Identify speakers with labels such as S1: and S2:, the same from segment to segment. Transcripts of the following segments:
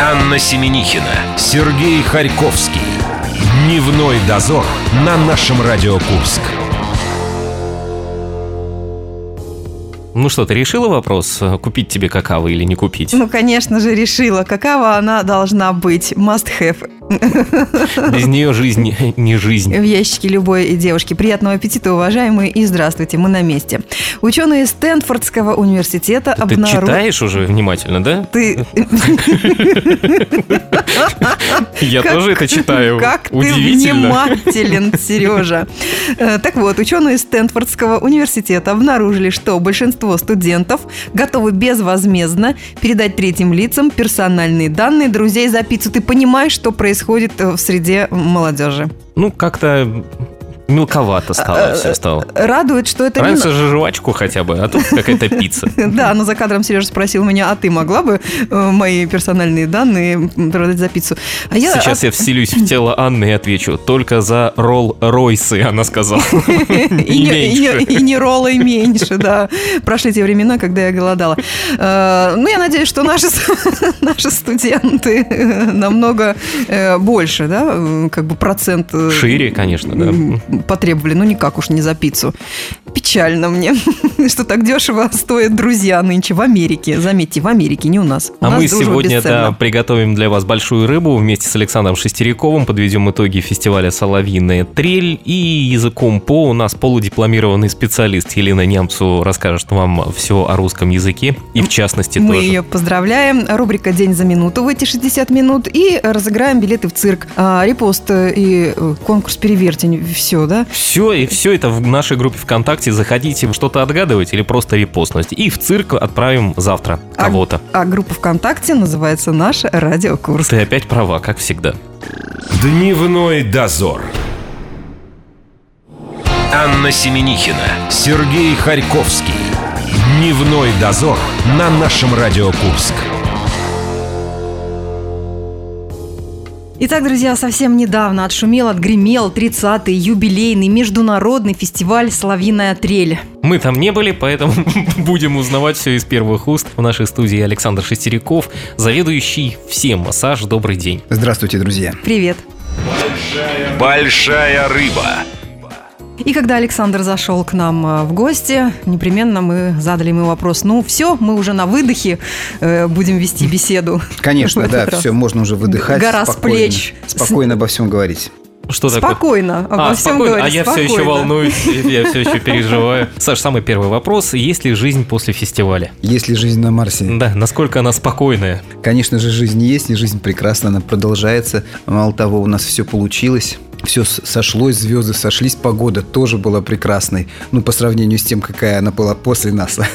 S1: Анна Семенихина, Сергей Харьковский. Дневной дозор на нашем Радио Курск.
S2: Ну что, ты решила вопрос, э, купить тебе какао или не купить?
S3: Ну, конечно же, решила. Какова она должна быть? Must have.
S2: Без нее жизнь не жизнь.
S3: В ящике любой девушки. Приятного аппетита, уважаемые, и здравствуйте, мы на месте. Ученые Стэнфордского университета
S2: Ты
S3: обнаружили...
S2: читаешь уже внимательно, да?
S3: Ты...
S2: Я тоже это читаю.
S3: Как ты внимателен, Сережа. Э, Так вот, ученые Стэнфордского университета обнаружили, что большинство студентов готовы безвозмездно передать третьим лицам персональные данные друзей за пиццу. Ты понимаешь, что происходит э, в среде молодежи?
S2: Ну, как-то мелковато стало, все стало.
S3: Радует, что это не...
S2: Раньше же жвачку хотя бы, а тут какая-то пицца.
S3: Да, но за кадром Сережа спросил меня, а ты могла бы э, мои персональные данные продать за пиццу? А я
S2: Сейчас я вселюсь в тело Анны и отвечу. Только за Ролл-Ройсы, она сказала.
S3: И не, не- не роллой меньше, да. Прошли те времена, когда я голодала. Э, Ну, я надеюсь, что наши, студенты э, намного э, больше, да, э, как бы процент... э,
S2: Шире, конечно, да.
S3: Потребовали, ну никак уж не за пиццу. Печально мне, что так дешево стоят друзья нынче в Америке. Заметьте, в Америке, не у нас. У
S2: А
S3: нас
S2: мы сегодня да, приготовим для вас большую рыбу вместе с Александром Шестеряковым, подведем итоги фестиваля «Соловьиная трель» и языком по у нас полудипломированный специалист Елена Нямцу расскажет вам все о русском языке и в частности
S3: Мы
S2: тоже.
S3: ее поздравляем. Рубрика «День за минуту» в эти 60 минут. И разыграем билеты в цирк. А, репост и э, конкурс «Перевертень». Все, да?
S2: Все, и все это в нашей группе ВКонтакте. Заходите, что-то отгадывать или просто репостнуть. И в цирк отправим завтра
S3: А-
S2: кого-то.
S3: А группа ВКонтакте называется «Наш радиокурс».
S2: Ты опять права, как всегда.
S1: Дневной дозор. Анна Семенихина, Сергей Харьковский. Дневной дозор на нашем Радио Курск.
S3: Итак, друзья, совсем недавно отшумел, отгремел 30-й юбилейный международный фестиваль «Соловьиная трель».
S2: Мы там не были, поэтому будем узнавать все из первых уст. В нашей студии Александр Шестеряков, заведующий всем массаж. Добрый день.
S4: Здравствуйте, друзья.
S3: Привет.
S1: Большая рыба.
S3: И когда Александр зашел к нам э, в гости, непременно мы задали ему вопрос, ну все, мы уже на выдохе э, будем вести беседу.
S4: Конечно, да,
S3: раз.
S4: все, можно уже выдыхать.
S3: Гора с
S4: спокойно,
S3: плеч.
S4: Спокойно обо всем говорить.
S2: Что такое?
S3: Спокойно, обо
S2: А,
S3: всем
S2: спокойно.
S3: говорить,
S2: а я все еще волнуюсь, я все еще переживаю. Саш, самый первый вопрос. Есть ли жизнь после фестиваля?
S4: Есть ли жизнь на Марсе?
S2: Да, насколько она спокойная?
S4: Конечно же, жизнь есть, и жизнь прекрасна, она продолжается. Мало того, у нас все получилось. Все сошлось, звезды сошлись, погода тоже была прекрасной. Ну, по сравнению с тем, какая она была после нас.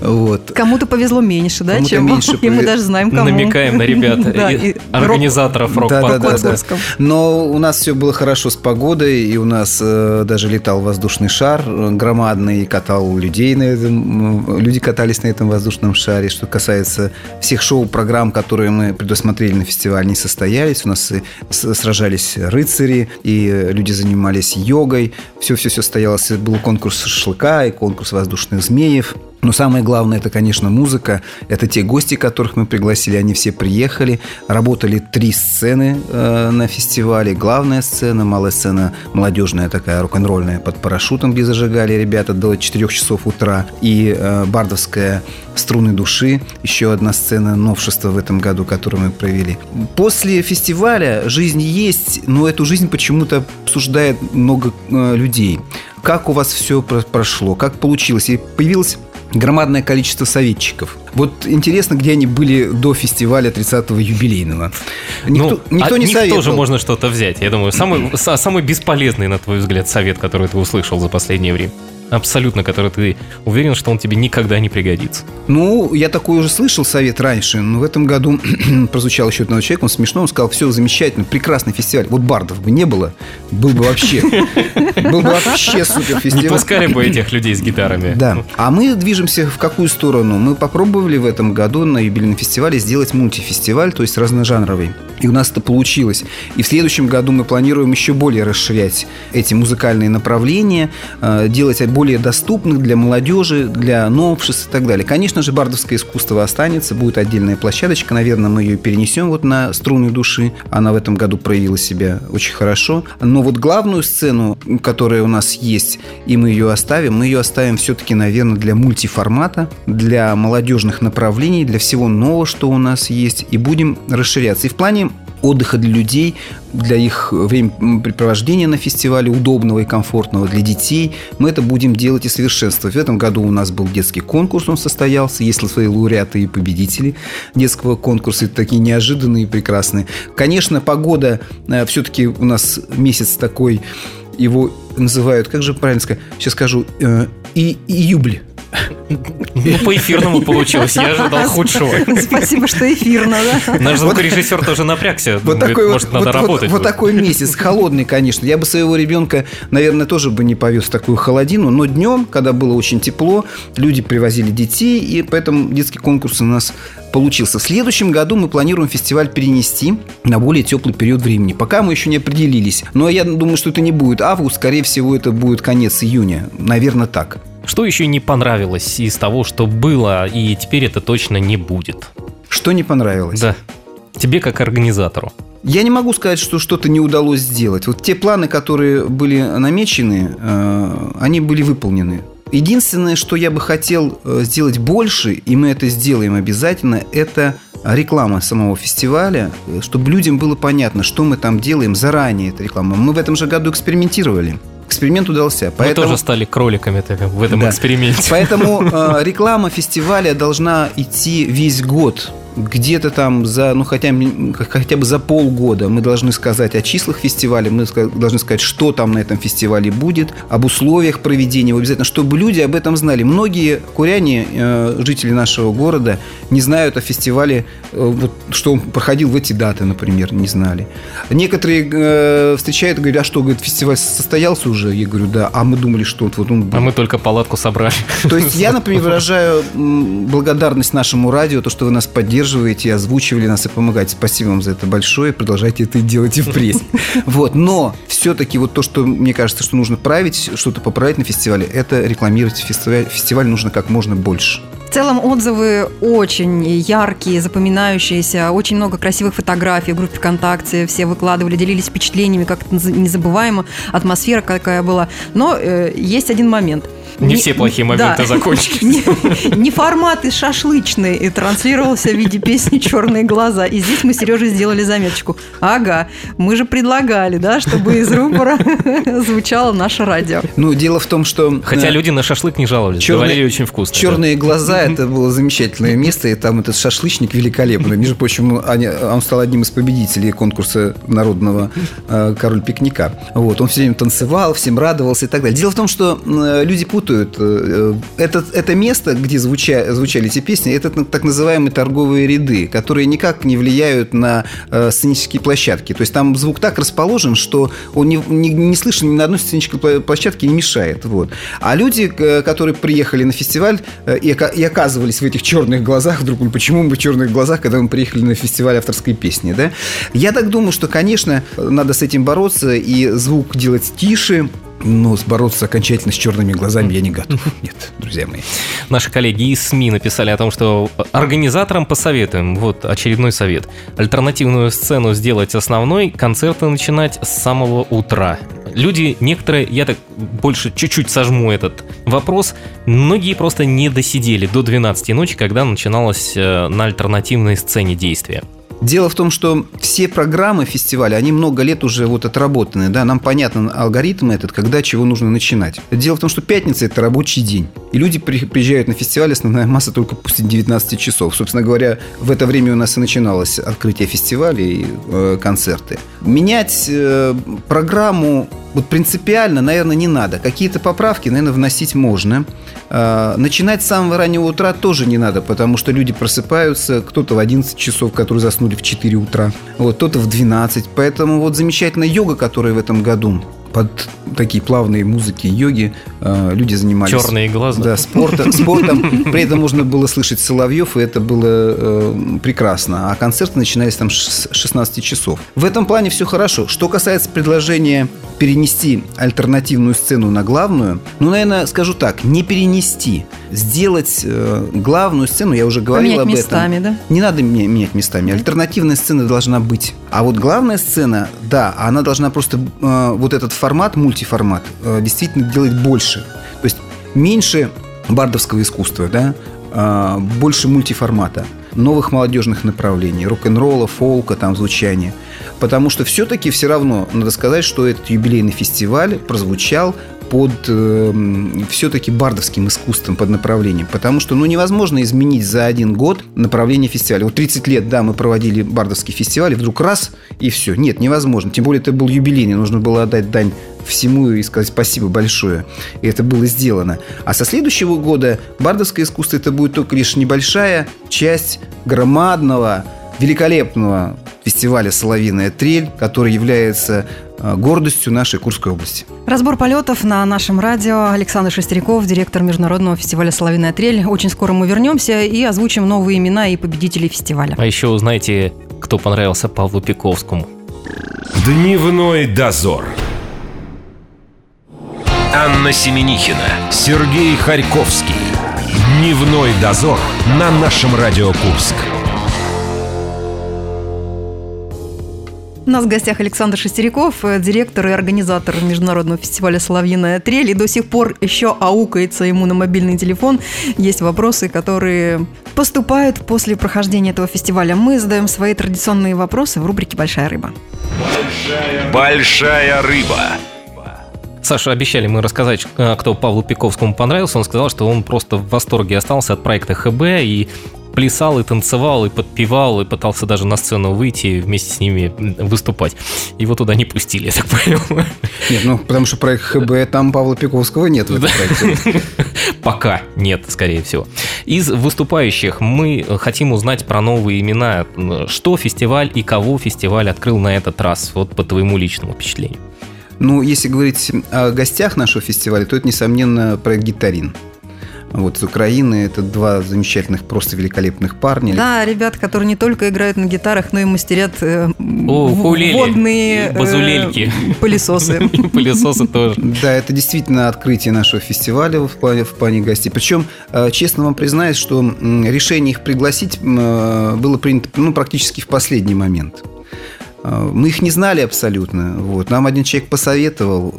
S4: Вот.
S3: Кому-то повезло меньше, да, чем
S4: меньше
S3: И мы даже знаем, кому.
S2: Намекаем на ребят,
S3: Да,
S2: и организаторов рок
S4: Да, да, да, да. Но у нас все было хорошо с погодой, и у нас э, даже летал воздушный шар э, громадный, и катал людей на этом, люди катались на этом воздушном шаре. Что касается всех шоу-программ, которые мы предусмотрели на фестивале, не состоялись. У нас сражались рыцари, и э, люди занимались йогой. Все-все-все состоялось. Был конкурс шашлыка и конкурс воздушных змеев. Но самое главное, это, конечно, музыка. Это те гости, которых мы пригласили, они все приехали. Работали три сцены э, на фестивале. Главная сцена, малая сцена, молодежная такая, рок-н-ролльная, под парашютом, где зажигали ребята до 4 часов утра. И э, бардовская «Струны души», еще одна сцена новшества в этом году, которую мы провели. После фестиваля жизнь есть, но эту жизнь почему-то обсуждает много э, людей. Как у вас все про- прошло? Как получилось? И появилось громадное количество советчиков. Вот интересно, где они были до фестиваля 30-го юбилейного. Никто,
S2: ну,
S4: никто
S2: от
S4: не
S2: них
S4: советовал.
S2: тоже можно что-то взять. Я думаю, самый, са- самый бесполезный, на твой взгляд, совет, который ты услышал за последнее время. Абсолютно, который ты уверен, что он тебе никогда не пригодится.
S4: Ну, я такой уже слышал совет раньше, но в этом году прозвучал еще один человек, он смешно, он сказал, все замечательно, прекрасный фестиваль. Вот бардов бы не было, был бы вообще, был бы вообще супер
S2: Не
S4: фестиваль.
S2: пускали бы этих людей с гитарами.
S4: Да. А мы движемся в какую сторону? Мы попробовали в этом году на юбилейном фестивале сделать мультифестиваль, то есть разножанровый. И у нас это получилось. И в следующем году мы планируем еще более расширять эти музыкальные направления, э, делать более более доступных для молодежи, для новшеств и так далее. Конечно же, бардовское искусство останется, будет отдельная площадочка, наверное, мы ее перенесем вот на струны души. Она в этом году проявила себя очень хорошо. Но вот главную сцену, которая у нас есть, и мы ее оставим, мы ее оставим все-таки, наверное, для мультиформата, для молодежных направлений, для всего нового, что у нас есть, и будем расширяться. И в плане отдыха для людей, для их времяпрепровождения на фестивале, удобного и комфортного для детей. Мы это будем делать и совершенствовать. В этом году у нас был детский конкурс, он состоялся. Есть свои лауреаты и победители детского конкурса. Это такие неожиданные и прекрасные. Конечно, погода э, все-таки у нас месяц такой, его называют, как же правильно сказать, сейчас скажу, э, и июбль.
S2: Ну, по эфирному получилось. Я ожидал худшего.
S3: Спасибо, что эфирно, да?
S2: Наш звукорежиссер тоже напрягся.
S4: Вот такой,
S2: Может,
S4: вот,
S2: надо
S4: вот,
S2: работать.
S4: Вот, вот такой месяц, холодный, конечно. Я бы своего ребенка, наверное, тоже бы не повез в такую холодину. Но днем, когда было очень тепло, люди привозили детей, и поэтому детский конкурс у нас получился. В следующем году мы планируем фестиваль перенести на более теплый период времени. Пока мы еще не определились. Но я думаю, что это не будет август. Скорее всего, это будет конец июня. Наверное, так.
S2: Что еще не понравилось из того, что было, и теперь это точно не будет?
S4: Что не понравилось?
S2: Да. Тебе как организатору.
S4: Я не могу сказать, что что-то не удалось сделать. Вот те планы, которые были намечены, э, они были выполнены. Единственное, что я бы хотел э, сделать больше, и мы это сделаем обязательно, это реклама самого фестиваля, э, чтобы людям было понятно, что мы там делаем заранее, эта реклама. Мы в этом же году экспериментировали. Эксперимент удался.
S2: Поэтому... Мы тоже стали кроликами в этом да. эксперименте.
S4: Поэтому э, реклама фестиваля должна идти весь год где-то там за, ну, хотя, хотя бы за полгода мы должны сказать о числах фестиваля, мы должны сказать, что там на этом фестивале будет, об условиях проведения, обязательно, чтобы люди об этом знали. Многие куряне, э, жители нашего города, не знают о фестивале, э, вот, что он проходил в эти даты, например, не знали. Некоторые э, встречают и говорят, а что, говорит, фестиваль состоялся уже? Я говорю, да, а мы думали, что вот, вот он...
S2: А мы только палатку собрали.
S4: То есть я, например, выражаю благодарность нашему радио, то, что вы нас поддерживаете, поддерживаете, озвучивали нас и помогаете. Спасибо вам за это большое. Продолжайте это делать и впредь. Вот. Но все-таки вот то, что мне кажется, что нужно править, что-то поправить на фестивале, это рекламировать фестиваль. Фестиваль нужно как можно больше.
S3: В целом отзывы очень яркие, запоминающиеся, очень много красивых фотографий в группе ВКонтакте, все выкладывали, делились впечатлениями, как это незабываемо, атмосфера какая была. Но э, есть один момент –
S2: не, не все плохие моменты да. закончились.
S3: Не, не формат из шашлычный и транслировался в виде песни «Черные глаза». И здесь мы Сереже сделали заметочку. Ага, мы же предлагали, да, чтобы из рупора звучало наше радио.
S4: Ну, дело в том, что...
S2: Хотя э, люди на шашлык не жаловались, черные, говорили очень вкусно.
S4: «Черные да. глаза» – это было замечательное место, и там этот шашлычник великолепный. Между прочим, он стал одним из победителей конкурса народного э, «Король пикника». Вот, он все время танцевал, всем радовался и так далее. Дело в том, что э, люди путают путают. Э, это, это место, где звуча, звучали эти песни, это так называемые торговые ряды, которые никак не влияют на э, сценические площадки. То есть там звук так расположен, что он не, не, не слышен ни на одной сценической площадке не мешает. Вот. А люди, которые приехали на фестиваль э, и, и оказывались в этих черных глазах, вдруг, ну почему мы в черных глазах, когда мы приехали на фестиваль авторской песни, да? Я так думаю, что, конечно, надо с этим бороться и звук делать тише, но бороться окончательно с черными глазами я не готов. Нет, друзья мои.
S2: Наши коллеги из СМИ написали о том, что организаторам посоветуем, вот очередной совет, альтернативную сцену сделать основной, концерты начинать с самого утра. Люди, некоторые, я так больше чуть-чуть сожму этот вопрос, многие просто не досидели до 12 ночи, когда начиналось э, на альтернативной сцене действия.
S4: Дело в том, что все программы фестиваля, они много лет уже вот отработаны, да, нам понятен алгоритм этот, когда чего нужно начинать. Дело в том, что пятница – это рабочий день, и люди приезжают на фестиваль, основная масса только после 19 часов. Собственно говоря, в это время у нас и начиналось открытие фестиваля и э, концерты. Менять э, программу вот принципиально, наверное, не надо. Какие-то поправки, наверное, вносить можно. А, начинать с самого раннего утра тоже не надо, потому что люди просыпаются, кто-то в 11 часов, которые заснули в 4 утра, вот, кто-то в 12. Поэтому вот замечательная йога, которая в этом году под такие плавные музыки, йоги. Э, люди занимались...
S2: Черные глаза.
S4: Да, спортом. спортом. При этом можно было слышать Соловьев, и это было э, прекрасно. А концерты начинались там с 16 часов. В этом плане все хорошо. Что касается предложения перенести альтернативную сцену на главную, ну, наверное, скажу так, не перенести. Сделать э, главную сцену, я уже говорил
S3: Поменять
S4: об
S3: местами,
S4: этом.
S3: да?
S4: Не надо меня- менять местами. Альтернативная сцена должна быть. А вот главная сцена, да, она должна просто э, вот этот формат, мультиформат, э, действительно делать больше. То есть меньше бардовского искусства, да, э, больше мультиформата, новых молодежных направлений, рок-н-ролла, фолка, там, звучания. Потому что все-таки все равно надо сказать, что этот юбилейный фестиваль прозвучал под все-таки бардовским искусством, под направлением. Потому что ну, невозможно изменить за один год направление фестиваля. Вот 30 лет, да, мы проводили бардовский фестиваль, и вдруг раз, и все. Нет, невозможно. Тем более это был юбилейный, нужно было отдать дань всему и сказать спасибо большое. И это было сделано. А со следующего года бардовское искусство это будет только лишь небольшая часть громадного, великолепного фестиваля «Соловиная трель», который является э, гордостью нашей Курской области.
S3: Разбор полетов на нашем радио. Александр Шестеряков, директор Международного фестиваля «Соловиная трель». Очень скоро мы вернемся и озвучим новые имена и победителей фестиваля.
S2: А еще узнаете, кто понравился Павлу Пиковскому.
S1: Дневной дозор. Анна Семенихина, Сергей Харьковский. Дневной дозор на нашем Радио Курск.
S3: У нас в гостях Александр Шестеряков, э, директор и организатор Международного фестиваля «Соловьиная трель». И до сих пор еще аукается ему на мобильный телефон. Есть вопросы, которые поступают после прохождения этого фестиваля. Мы задаем свои традиционные вопросы в рубрике «Большая рыба».
S1: Большая рыба.
S2: Саша, обещали мы рассказать, э, кто Павлу Пиковскому понравился. Он сказал, что он просто в восторге остался от проекта ХБ и плясал и танцевал, и подпевал, и пытался даже на сцену выйти и вместе с ними выступать. Его туда не пустили, я так понял.
S4: Нет, ну, потому что проект ХБ, там Павла Пиковского нет в этом проекте.
S2: Пока нет, скорее всего. Из выступающих мы хотим узнать про новые имена. Что фестиваль и кого фестиваль открыл на этот раз, вот по твоему личному впечатлению.
S4: Ну, если говорить о гостях нашего фестиваля, то это, несомненно, проект «Гитарин». Вот из Украины это два замечательных, просто великолепных парня.
S3: Да, ребят, которые не только играют на гитарах, но и мастерят э,
S2: О,
S3: водные э,
S2: базулельки.
S3: пылесосы.
S2: И Пылесосы тоже.
S4: Да, это действительно открытие нашего фестиваля в плане, в плане гостей. Причем, э, честно вам признаюсь, что решение их пригласить э, было принято ну, практически в последний момент. Э, Мы их не знали абсолютно. Вот. Нам один человек посоветовал,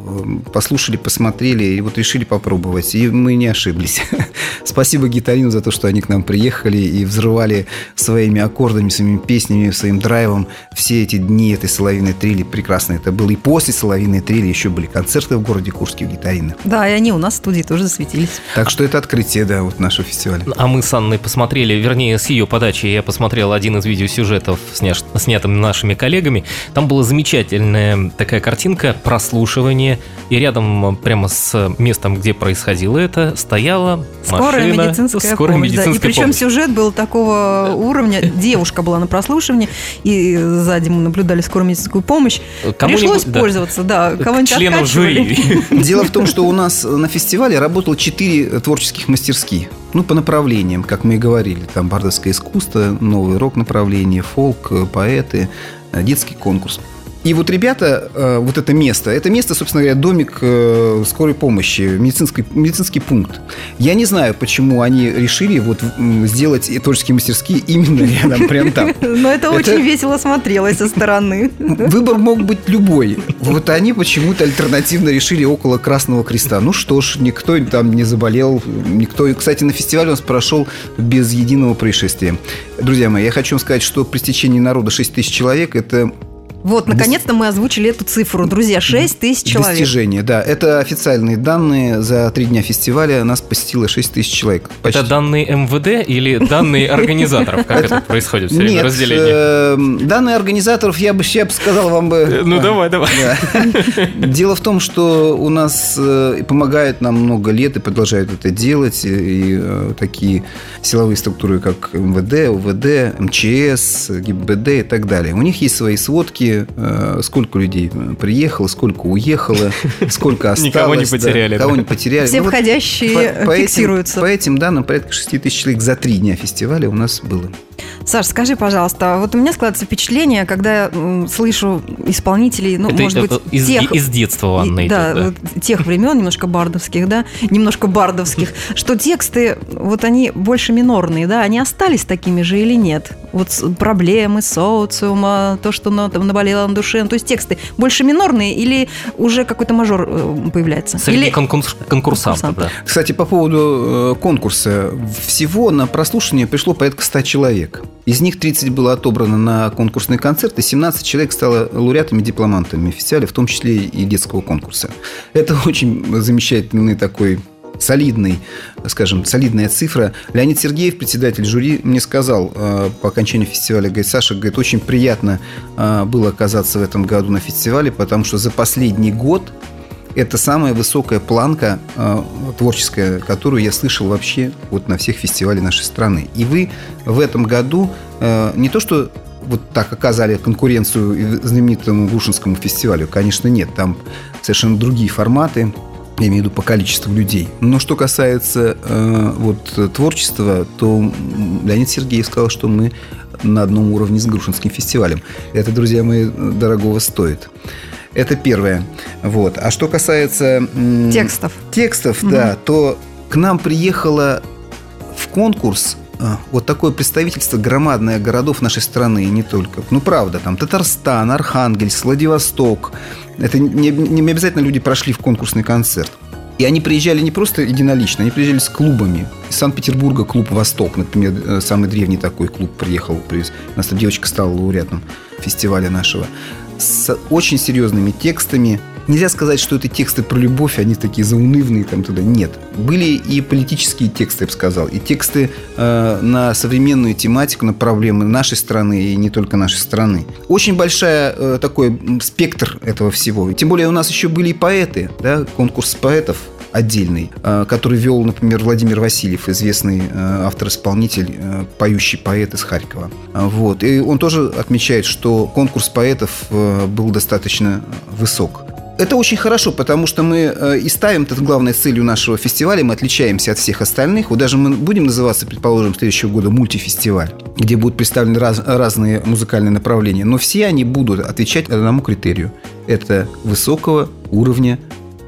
S4: э, послушали, посмотрели и вот решили попробовать. И мы не ошиблись. Спасибо гитарину за то, что они к нам приехали и взрывали своими аккордами, своими песнями, своим драйвом все эти дни этой соловиной трели. Прекрасно это было. И после соловиной трели еще были концерты в городе Курске у гитарина.
S3: Да, и они у нас в студии тоже засветились.
S4: Так что это открытие, да, вот нашего фестиваля.
S2: А мы с Анной посмотрели, вернее, с ее подачи я посмотрел один из видеосюжетов, сня- снятым нашими коллегами. Там была замечательная такая картинка прослушивания, и рядом прямо с местом, где происходило это, стояла
S3: Скорая
S2: машина,
S3: медицинская
S2: скорая
S3: помощь. да. И
S2: медицинская
S3: причем
S2: помощь.
S3: сюжет был такого уровня. Девушка была на прослушивании, и сзади мы наблюдали скорую медицинскую помощь.
S2: Кому-нибудь,
S3: Пришлось
S2: да.
S3: пользоваться, да. Кого-нибудь откачивали.
S2: жюри.
S4: Дело в том, что у нас на фестивале работало четыре творческих мастерских. Ну, по направлениям, как мы и говорили. Там бардовское искусство, новый рок-направление, фолк, э, поэты, э, детский конкурс. И вот ребята, э, вот это место, это место, собственно говоря, домик э, скорой помощи, медицинский, медицинский пункт. Я не знаю, почему они решили вот сделать творческие мастерские именно рядом, прям там.
S3: Но это очень весело смотрелось со стороны.
S4: Выбор мог быть любой. Вот они почему-то альтернативно решили около Красного Креста. Ну что ж, никто там не заболел, никто... Кстати, на фестивале у нас прошел без единого происшествия. Друзья мои, я хочу вам сказать, что при стечении народа 6 тысяч человек – это
S3: Вот, наконец-то мы озвучили эту цифру. Друзья, 6 тысяч человек.
S4: достижение. Да, это официальные данные. За три дня фестиваля нас посетило 6 тысяч человек. Почти.
S2: Это данные МВД или данные организаторов? Как это происходит все время разделение?
S4: э, данные организаторов я бы, я бы сказал вам бы...
S2: Ну давай, давай.
S4: Да. Дело в том, что у нас э, помогают нам много лет и продолжают это делать. И, и, э, такие силовые структуры, как МВД, УВД, МЧС, ГИБДД и так далее. У них есть свои сводки, э, сколько людей приехало, сколько уехало, сколько осталось.
S2: Никого не потеряли.
S4: Кого не потеряли.
S3: Все ну входящие фиксируются.
S4: По этим данным, порядка 6 тысяч человек за три дня фестиваля у нас было.
S3: Саш, скажи, пожалуйста, вот у меня складывается впечатление, когда я слышу исполнителей, ну,
S2: это,
S3: может быть,
S2: из,
S3: тех...
S2: из детства, Анна,
S3: да,
S2: идет,
S3: да, тех времен, немножко бардовских, да, немножко бардовских, что тексты, вот они больше минорные, да, они остались такими же или нет? Вот проблемы социума, то, что на, там, наболело на душе, ну, то есть тексты больше минорные или уже какой-то мажор э, появляется?
S2: Среди
S3: или...
S2: конкурс, конкурсантов, да.
S4: Кстати, по поводу э, конкурса. Всего на прослушивание пришло порядка 100 человек. Из них 30 было отобрано на конкурсный концерт, и 17 человек стало лауреатами, дипломантами фестиваля, в том числе и детского конкурса. Это очень замечательный такой солидный, скажем, солидная цифра. Леонид Сергеев, председатель жюри, мне сказал э, по окончанию фестиваля, говорит, Саша, говорит, очень приятно э, было оказаться в этом году на фестивале, потому что за последний год это самая высокая планка э, творческая, которую я слышал вообще вот на всех фестивалях нашей страны. И вы в этом году э, не то что вот так оказали конкуренцию знаменитому Грушинскому фестивалю, конечно, нет. Там совершенно другие форматы, я имею в виду по количеству людей. Но что касается э, вот творчества, то Леонид Сергеев сказал, что мы на одном уровне с Грушинским фестивалем. Это, друзья мои, дорогого стоит. Это первое. Вот. А что касается...
S3: Текстов.
S4: Текстов, угу. да, то к нам приехало в конкурс а, вот такое представительство громадное городов нашей страны, и не только. Ну, правда, там Татарстан, Архангельск, Владивосток. Это не, не обязательно люди прошли в конкурсный концерт. И они приезжали не просто единолично, они приезжали с клубами. Из Санкт-Петербурга клуб «Восток», например, э, самый древний такой клуб приехал. У нас там девочка стала лауреатом фестиваля нашего с очень серьезными текстами. Нельзя сказать, что это тексты про любовь, они такие заунывные там туда. Нет. Были и политические тексты, я бы сказал, и тексты э, на современную тематику, на проблемы нашей страны и не только нашей страны. Очень большая э, такой спектр этого всего. Тем более у нас еще были и поэты, да, конкурс поэтов отдельный, э, который вел, например, Владимир Васильев, известный э, автор-исполнитель, э, поющий поэт из Харькова. Вот. И он тоже отмечает, что конкурс поэтов был достаточно высок. Это очень хорошо, потому что мы и ставим это главной целью нашего фестиваля, мы отличаемся от всех остальных. Вот даже мы будем называться, предположим, следующего года мультифестиваль, где будут представлены раз, разные музыкальные направления, но все они будут отвечать одному критерию. Это высокого уровня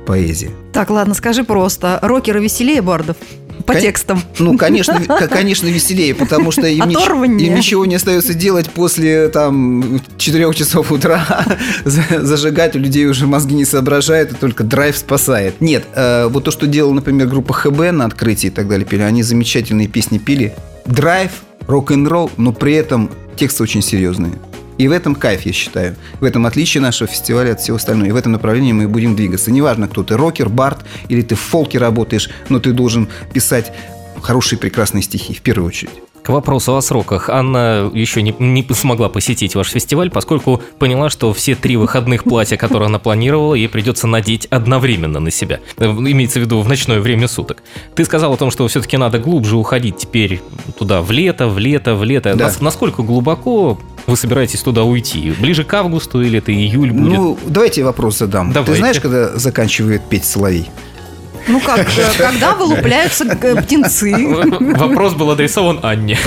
S4: поэзия.
S3: Так, ладно, скажи просто. Рокеры веселее бардов? По Кон... текстам.
S4: Ну, конечно, конечно, веселее, потому что им, нич... им ничего не остается делать после там 4 часов утра. Зажигать у людей уже мозги не соображают, и только драйв спасает. Нет, э, вот то, что делала, например, группа ХБ на открытии и так далее, пели, они замечательные песни пели. Драйв, рок-н-ролл, но при этом тексты очень серьезные. И в этом кайф, я считаю. В этом отличие нашего фестиваля от всего остального. И в этом направлении мы будем двигаться. Неважно, кто ты, рокер, бард, или ты в фолке работаешь, но ты должен писать хорошие, прекрасные стихи в первую очередь.
S2: К вопросу о сроках. Анна еще не, не смогла посетить ваш фестиваль, поскольку поняла, что все три выходных платья, которые она планировала, ей придется надеть одновременно на себя. Имеется в виду в ночное время суток. Ты сказал о том, что все-таки надо глубже уходить теперь туда в лето, в лето, в лето. Да. Насколько глубоко вы собираетесь туда уйти? Ближе к августу или это июль будет?
S4: Ну, давайте я вопрос задам. Давайте. Ты знаешь, когда заканчивает петь соловей?
S3: Ну как, когда вылупляются птенцы?
S2: Вопрос был адресован Анне.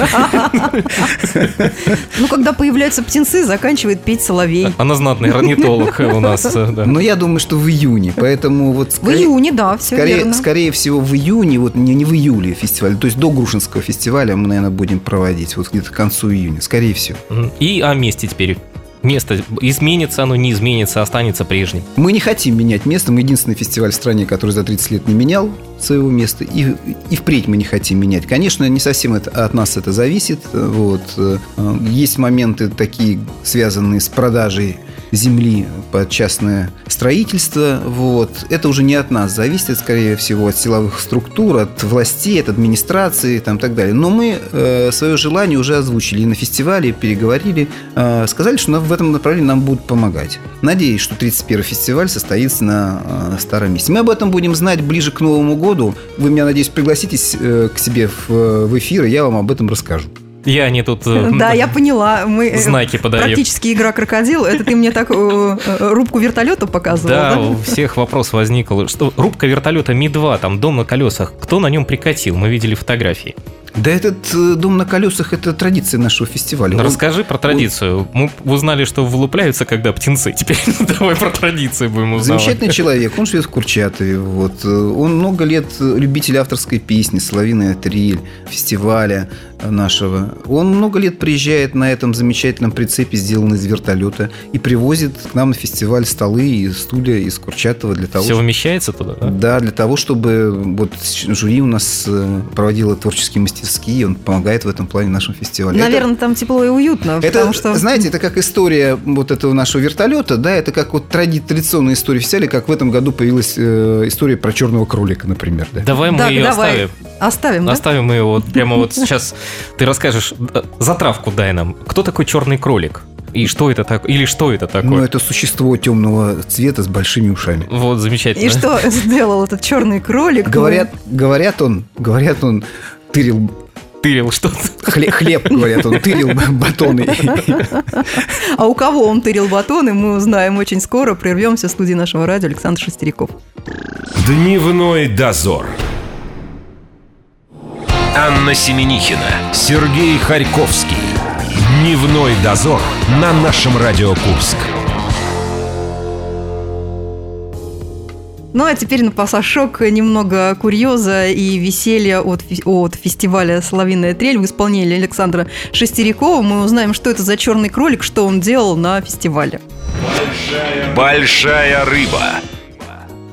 S3: Ну, когда появляются птенцы, заканчивает петь соловей.
S2: Она знатный орнитолог у нас.
S4: Но я думаю, что в июне, поэтому вот...
S3: В июне, да, все
S4: скорее,
S3: верно.
S4: Скорее всего, в июне, вот не, не в июле фестиваль, то есть до Грушинского фестиваля мы, наверное, будем проводить, вот где-то к концу июня, скорее всего.
S2: И о месте теперь место изменится, оно не изменится, останется прежним.
S4: Мы не хотим менять место. Мы единственный фестиваль в стране, который за 30 лет не менял своего места. И, и впредь мы не хотим менять. Конечно, не совсем это, от нас это зависит. Вот. Э, есть моменты такие, связанные с продажей земли под частное строительство. Вот. Это уже не от нас зависит, скорее всего, от силовых структур, от властей, от администрации и там, так далее. Но мы э, свое желание уже озвучили и на фестивале, переговорили, э, сказали, что в этом направлении нам будут помогать. Надеюсь, что 31 фестиваль состоится на э, старом месте. Мы об этом будем знать ближе к Новому году. Вы меня, надеюсь, пригласитесь э, к себе в, в эфир, и я вам об этом расскажу.
S2: Я не тут... э,
S3: Да, я поняла. Мы э,
S2: Знаки подаем.
S3: Практически игра крокодил. Это ты мне так э, рубку вертолета показывал,
S2: Да, у всех вопрос возникл. Что рубка вертолета Ми-2, там дом на колесах. Кто на нем прикатил? Мы видели фотографии.
S4: Да этот э, дом на колесах – это традиция нашего фестиваля.
S2: Ну,
S4: Он-
S2: расскажи про традицию. Мы узнали, что вылупляются, когда птенцы. Теперь давай про традиции будем узнавать.
S4: Замечательный человек, он живет в Курчатове. Вот. Он много лет любитель авторской песни, «Соловиная триль», фестиваля нашего. Он много лет приезжает на этом замечательном прицепе, сделанном из вертолета, и привозит к нам на фестиваль столы и стулья из Курчатова для того,
S2: Все
S4: чтобы...
S2: вмещается туда, да?
S4: Да, для того, чтобы вот жюри у нас э, проводило творческие мастерские, он помогает в этом плане нашему фестивалю. Это-
S3: Наверное, там тепло и уютно,
S4: это,
S3: потому что...
S4: знаете, это как история вот этого нашего вертолета, да, это как вот тради- традиционная история фестиваля, как в этом году появилась э, история про черного кролика, например, да.
S2: Давай мы ее
S3: давай.
S2: оставим.
S3: Оставим, да?
S2: Оставим мы его вот прямо вот сейчас. Ты расскажешь, э, затравку дай нам. Кто такой черный кролик? И что это такое? Или что это такое?
S4: это существо темного цвета с большими ушами.
S2: Вот, замечательно.
S3: И что сделал этот черный кролик?
S4: Говорят, говорят он, говорят он тырил
S2: Тырил что
S4: хлеб, хлеб, говорят, он тырил батоны.
S3: А у кого он тырил батоны, мы узнаем очень скоро. Прервемся в студии нашего радио Александр Шестериков.
S1: Дневной дозор. Анна Семенихина, Сергей Харьковский. Дневной дозор на нашем Радио Курск.
S3: Ну а теперь на пасашок немного курьеза и веселья от, от фестиваля «Соловиная трель» в исполнении Александра Шестерякова. Мы узнаем, что это за черный кролик, что он делал на фестивале.
S1: Большая рыба.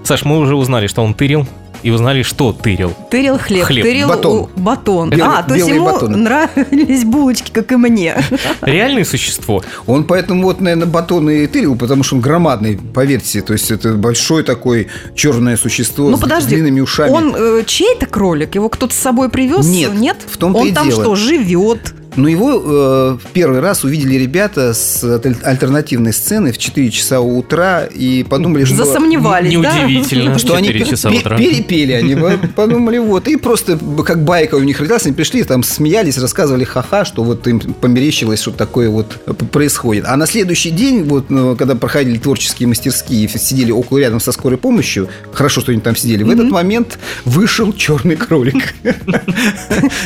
S2: Саш, мы уже узнали, что он тырил. И узнали, что тырил.
S3: Тырил хлеб,
S2: Хлеб.
S3: тырил
S4: Батон.
S3: у- батон.
S4: Белый-
S3: а, то есть ему
S4: батоны.
S3: нравились булочки, как и мне.
S2: Реальное существо.
S4: Он поэтому вот, наверное, батоны и тырил, потому что он громадный, поверьте. То есть это большое такое черное существо
S3: Ну
S4: с
S3: подожди,
S4: длинными ушами.
S3: он э, чей-то кролик? Его кто-то с собой привез?
S4: Нет,
S3: Нет?
S4: в том-то
S3: Он
S4: и
S3: там
S4: дело.
S3: что, живет?
S4: Но его э, в первый раз увидели ребята с аль- альтернативной сцены в 4 часа утра и подумали, что...
S3: Засомневались, да?
S2: Неудивительно.
S4: Что они
S2: 4
S4: пе-
S2: часа утра.
S4: перепели, они по- подумали, вот, и просто как байка у них родилась, они пришли, там смеялись, рассказывали ха-ха, что вот им померещилось, что такое вот происходит. А на следующий день, вот, ну, когда проходили творческие мастерские, и сидели около рядом со скорой помощью, хорошо, что они там сидели, в этот момент вышел черный кролик.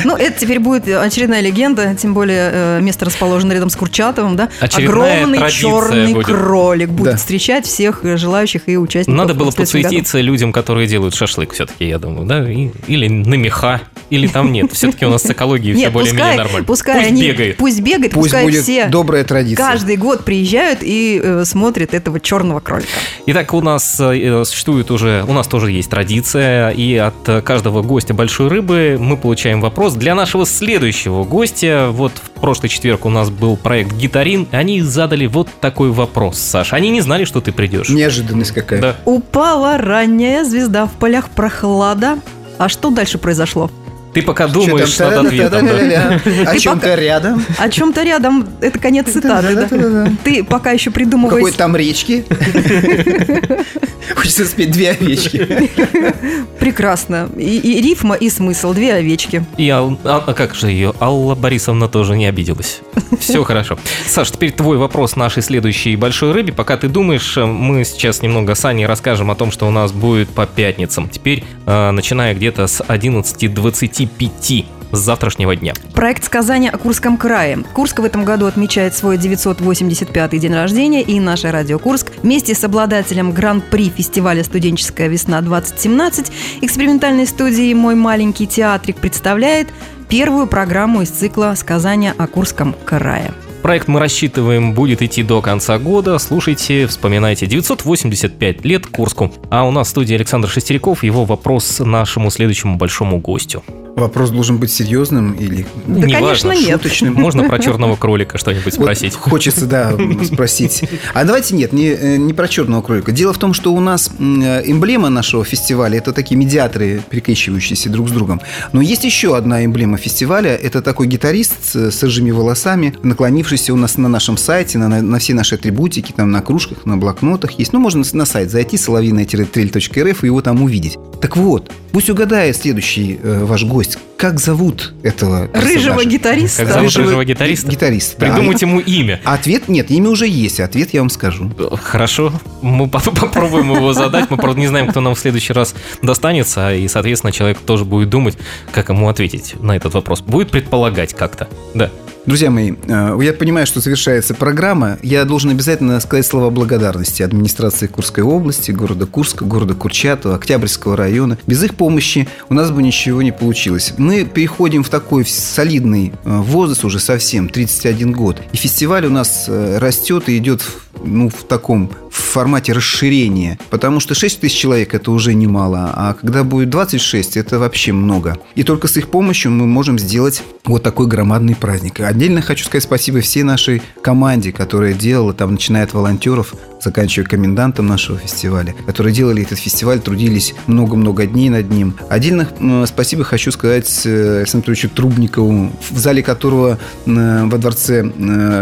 S3: Ну, это теперь будет очередная легенда, тем более э, место расположено рядом с Курчатовым, да?
S2: Очередная
S3: Огромный черный
S2: будет.
S3: кролик будет
S4: Да.
S3: встречать всех э, желающих и участников.
S2: Надо было
S3: году.
S2: подсветиться людям, которые делают шашлык все-таки, я думаю, да? И- или на меха, или там нет. Все-таки у нас с экологией все более-менее нормально.
S3: пускай
S2: Пусть
S3: они,
S2: бегает.
S3: пусть бегает,
S4: Пусть
S3: пускай
S4: будет
S3: все
S4: добрая традиция.
S3: каждый год приезжают и э, смотрят этого черного кролика.
S2: Итак, у нас э, существует уже, у нас тоже есть традиция, и от э, каждого гостя большой рыбы мы получаем вопрос для нашего следующего гостя. Вот в прошлый четверг у нас был проект «Гитарин», они задали вот такой вопрос, Саша. Они не знали, что ты придешь.
S4: Неожиданность какая.
S2: Да.
S3: Упала ранняя звезда в полях прохлада. А что дальше произошло?
S2: Ты пока думаешь над ответом.
S4: О чем-то рядом.
S3: О чем-то рядом, это конец цитаты. Ты пока еще придумываешь...
S4: Какой там речки? Хочется спеть две овечки.
S3: Прекрасно. И, рифма, и смысл. Две овечки.
S2: И а, а как же ее? Алла Борисовна тоже не обиделась. Все хорошо. Саш, теперь твой вопрос нашей следующей большой рыбе. Пока ты думаешь, э, мы сейчас немного с Аней расскажем о том, что у нас будет по пятницам. Теперь, э, начиная где-то с 11.25 с завтрашнего дня.
S3: Проект сказания о Курском крае. Курск в этом году отмечает свой 985-й день рождения, и наше радио Курск вместе с обладателем гран-при фестиваля «Студенческая весна-2017» экспериментальной студии «Мой маленький театрик» представляет первую программу из цикла «Сказания о Курском крае».
S2: Проект мы рассчитываем будет идти до конца года. Слушайте, вспоминайте. 985 лет Курску. А у нас в студии Александр Шестеряков. Его вопрос нашему следующему большому гостю.
S4: Вопрос должен быть серьезным или
S3: Да,
S2: Неважно,
S3: конечно, нет.
S4: шуточным.
S2: Можно про черного кролика что-нибудь
S4: Вот
S2: спросить.
S4: хочется, да, спросить. А давайте нет, не, э, не про черного кролика. Дело в том, что у нас э, эмблема нашего фестиваля – это такие медиаторы, перекрещивающиеся друг с другом. Но есть еще одна эмблема фестиваля. Это такой гитарист с рыжими волосами, наклонившийся у нас на нашем сайте, на, на- на все наши атрибутики, там на кружках, на блокнотах есть. Ну, можно на сайт зайти, соловиная-трель.рф и его там увидеть. Так вот, Пусть угадает следующий э, ваш гость, как зовут этого
S3: Рыжего
S4: персонажа?
S3: гитариста.
S2: Как зовут рыжего гитариста?
S4: Гитариста. да.
S2: Придумать ему имя.
S4: Ответ нет, имя уже есть, ответ я вам скажу.
S2: Хорошо, мы потом попробуем его задать. Мы, правда, не знаем, кто нам в следующий раз достанется, и, соответственно, человек тоже будет думать, как ему ответить на этот вопрос. Будет предполагать как-то. Да.
S4: Друзья мои, э, я понимаю, что завершается программа. Я должен обязательно сказать слова благодарности администрации Курской области, города Курска, города Курчатова, Октябрьского района. Без их помощи у нас бы ничего не получилось. Мы переходим в такой солидный э, возраст уже совсем, 31 год. И фестиваль у нас э, растет и идет ну, в таком в формате расширения. Потому что 6 тысяч человек – это уже немало, а когда будет 26 – это вообще много. И только с их помощью мы можем сделать вот такой громадный праздник. Отдельно хочу сказать спасибо всей нашей команде, которая делала, там, начиная от волонтеров, заканчивая комендантом нашего фестиваля, которые делали этот фестиваль, трудились много-много дней над ним. Отдельно э, спасибо хочу сказать э, Александру Трубникову, в зале которого э, во дворце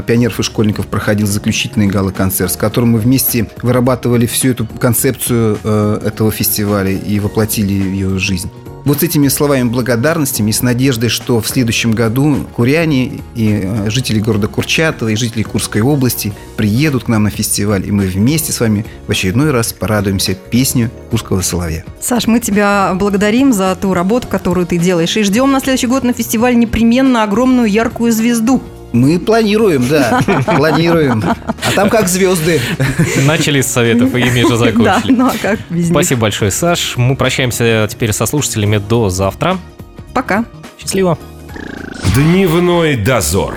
S4: пионеров и школьников проходил заключительный гала-концерт, с которым мы вместе вырабатывали всю эту концепцию этого фестиваля и воплотили ее в жизнь. Вот с этими словами благодарностями и с надеждой, что в следующем году куряне и э, жители города Курчатова и жители Курской области приедут к нам на фестиваль, и мы вместе с вами в очередной раз порадуемся песню Курского соловья.
S3: Саш, мы тебя благодарим за ту работу, которую ты делаешь, и ждем на следующий год на фестиваль непременно огромную яркую звезду.
S4: Мы планируем, да, планируем. А там как звезды.
S2: Начали с советов и ими же закончили.
S3: Да, ну а как без них?
S2: Спасибо большое, Саш. Мы прощаемся теперь со слушателями до завтра.
S3: Пока.
S2: Счастливо.
S1: Дневной дозор.